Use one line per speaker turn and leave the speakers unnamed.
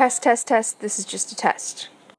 test, test, test. This is just a test.